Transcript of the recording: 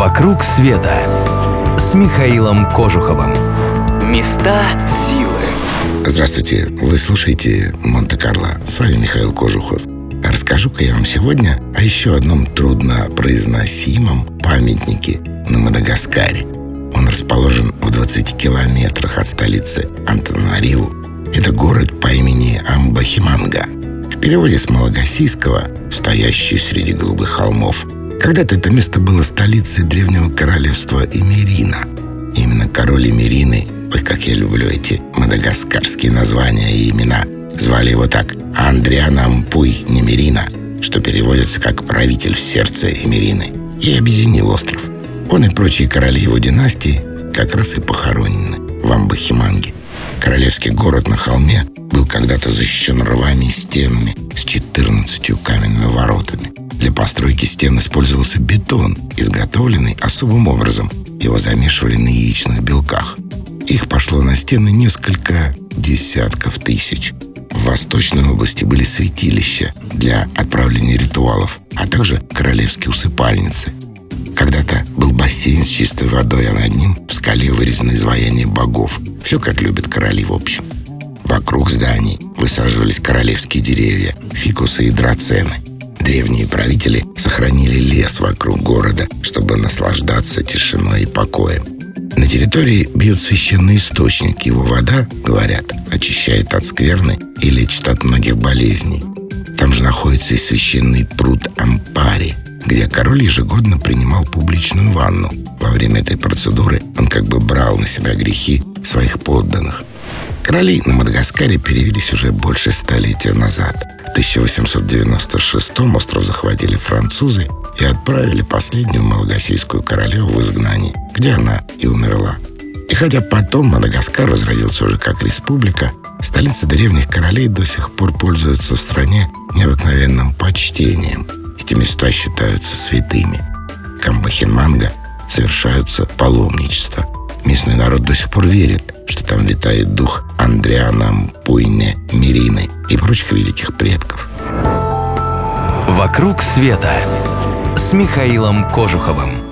«Вокруг света» с Михаилом Кожуховым. Места силы. Здравствуйте, вы слушаете «Монте-Карло». С вами Михаил Кожухов. Расскажу-ка я вам сегодня о еще одном труднопроизносимом памятнике на Мадагаскаре. Он расположен в 20 километрах от столицы Антанариву. Это город по имени Амбахиманга. В переводе с малагасийского «стоящий среди голубых холмов» Когда-то это место было столицей древнего королевства Эмирина. Именно король Эмирины, ой, как я люблю эти мадагаскарские названия и имена, звали его так Андриана Мпуй Немирина, что переводится как «правитель в сердце Эмирины», и объединил остров. Он и прочие короли его династии как раз и похоронены в Амбахиманге. Королевский город на холме был когда-то защищен рвами и стенами с 14 каменными постройки стен использовался бетон, изготовленный особым образом. Его замешивали на яичных белках. Их пошло на стены несколько десятков тысяч. В Восточной области были святилища для отправления ритуалов, а также королевские усыпальницы. Когда-то был бассейн с чистой водой, а над ним в скале вырезано изваяние богов. Все как любят короли в общем. Вокруг зданий высаживались королевские деревья, фикусы и драцены – Древние правители сохранили лес вокруг города, чтобы наслаждаться тишиной и покоем. На территории бьет священный источник. Его вода, говорят, очищает от скверны и лечит от многих болезней. Там же находится и священный пруд Ампари, где король ежегодно принимал публичную ванну. Во время этой процедуры он как бы брал на себя грехи своих подданных. Короли на Мадагаскаре перевелись уже больше столетия назад. В 1896 остров захватили французы и отправили последнюю малагасийскую королеву в изгнание, где она и умерла. И хотя потом Мадагаскар возродился уже как республика, столица древних королей до сих пор пользуется в стране необыкновенным почтением. Эти места считаются святыми. Камбахинманга совершаются паломничества. Местный народ до сих пор верит, что там витает дух Андриана Пуйне, Мирины и прочих великих предков. «Вокруг света» с Михаилом Кожуховым.